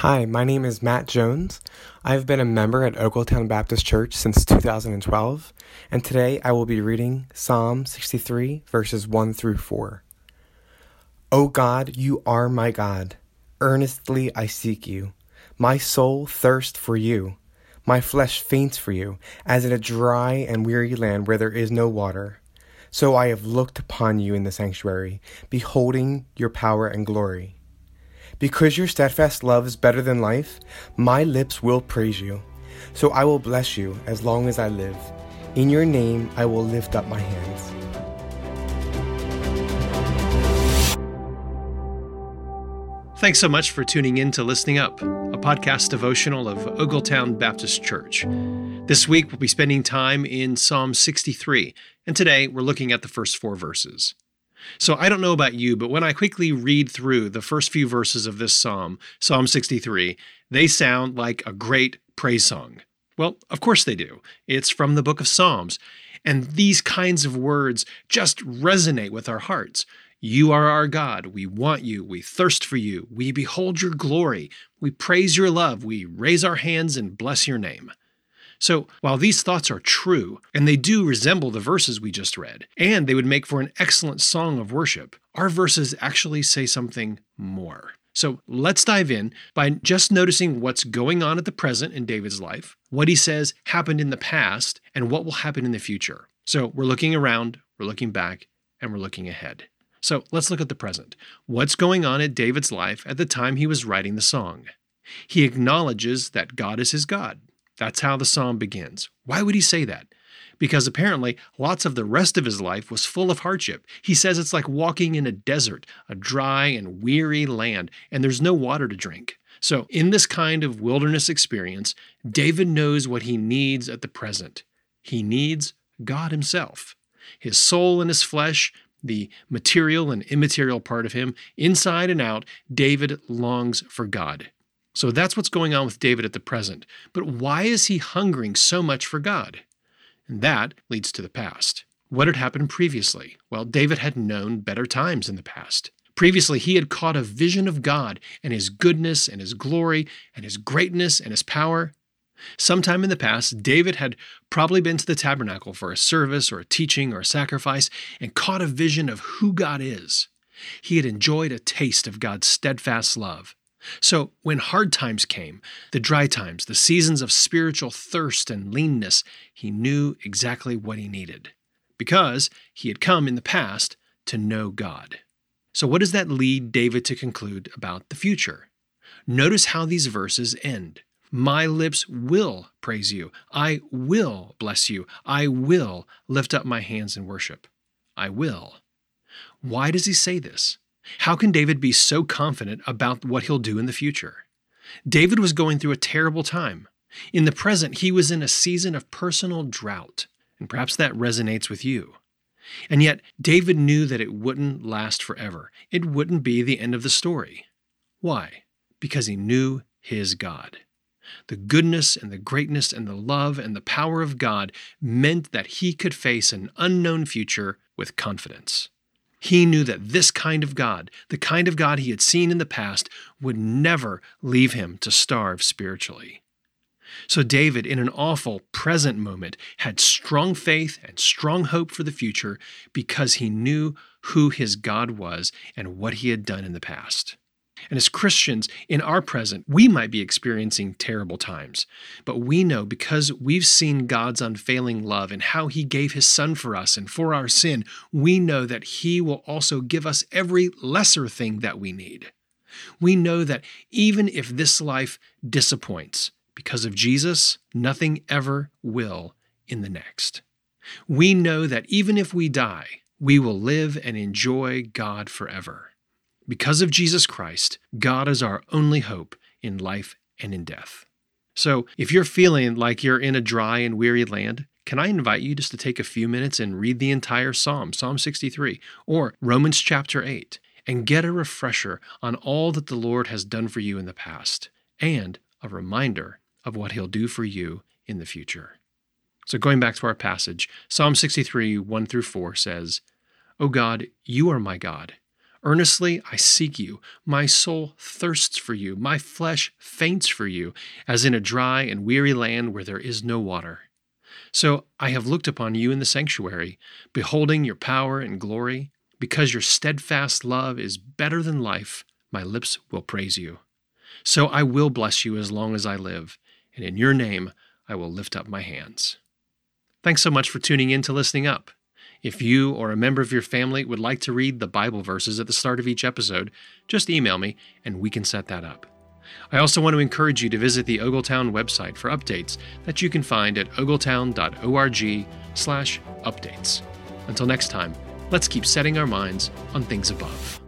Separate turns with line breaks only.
Hi, my name is Matt Jones. I've been a member at Ogletown Baptist Church since 2012, and today I will be reading Psalm 63, verses 1 through 4. O God, you are my God. Earnestly I seek you. My soul thirsts for you. My flesh faints for you, as in a dry and weary land where there is no water. So I have looked upon you in the sanctuary, beholding your power and glory. Because your steadfast love is better than life, my lips will praise you. So I will bless you as long as I live. In your name I will lift up my hands.
Thanks so much for tuning in to Listening Up, a podcast devotional of Ogletown Baptist Church. This week we'll be spending time in Psalm 63, and today we're looking at the first four verses. So I don't know about you, but when I quickly read through the first few verses of this psalm, Psalm 63, they sound like a great praise song. Well, of course they do. It's from the book of Psalms. And these kinds of words just resonate with our hearts. You are our God. We want you. We thirst for you. We behold your glory. We praise your love. We raise our hands and bless your name. So, while these thoughts are true, and they do resemble the verses we just read, and they would make for an excellent song of worship, our verses actually say something more. So let's dive in by just noticing what's going on at the present in David's life, what he says happened in the past, and what will happen in the future. So we're looking around, we're looking back, and we're looking ahead. So let's look at the present. What's going on at David's life at the time he was writing the song? He acknowledges that God is his God. That's how the psalm begins. Why would he say that? Because apparently lots of the rest of his life was full of hardship. He says it's like walking in a desert, a dry and weary land, and there's no water to drink. So, in this kind of wilderness experience, David knows what he needs at the present. He needs God Himself. His soul and his flesh, the material and immaterial part of him, inside and out, David longs for God. So that's what's going on with David at the present. But why is he hungering so much for God? And that leads to the past. What had happened previously? Well, David had known better times in the past. Previously, he had caught a vision of God and his goodness and his glory and his greatness and his power. Sometime in the past, David had probably been to the tabernacle for a service or a teaching or a sacrifice and caught a vision of who God is. He had enjoyed a taste of God's steadfast love. So, when hard times came, the dry times, the seasons of spiritual thirst and leanness, he knew exactly what he needed because he had come in the past to know God. So, what does that lead David to conclude about the future? Notice how these verses end. My lips will praise you. I will bless you. I will lift up my hands in worship. I will. Why does he say this? How can David be so confident about what he'll do in the future? David was going through a terrible time. In the present, he was in a season of personal drought, and perhaps that resonates with you. And yet, David knew that it wouldn't last forever. It wouldn't be the end of the story. Why? Because he knew his God. The goodness and the greatness and the love and the power of God meant that he could face an unknown future with confidence. He knew that this kind of God, the kind of God he had seen in the past, would never leave him to starve spiritually. So, David, in an awful present moment, had strong faith and strong hope for the future because he knew who his God was and what he had done in the past. And as Christians, in our present, we might be experiencing terrible times. But we know because we've seen God's unfailing love and how He gave His Son for us and for our sin, we know that He will also give us every lesser thing that we need. We know that even if this life disappoints, because of Jesus, nothing ever will in the next. We know that even if we die, we will live and enjoy God forever. Because of Jesus Christ, God is our only hope in life and in death. So, if you're feeling like you're in a dry and weary land, can I invite you just to take a few minutes and read the entire Psalm, Psalm 63, or Romans chapter 8, and get a refresher on all that the Lord has done for you in the past, and a reminder of what He'll do for you in the future. So, going back to our passage, Psalm 63, 1 through 4 says, O God, you are my God. Earnestly I seek you. My soul thirsts for you. My flesh faints for you, as in a dry and weary land where there is no water. So I have looked upon you in the sanctuary, beholding your power and glory. Because your steadfast love is better than life, my lips will praise you. So I will bless you as long as I live, and in your name I will lift up my hands. Thanks so much for tuning in to Listening Up. If you or a member of your family would like to read the Bible verses at the start of each episode, just email me and we can set that up. I also want to encourage you to visit the Ogletown website for updates that you can find at ogletown.org/updates. Until next time, let's keep setting our minds on things above.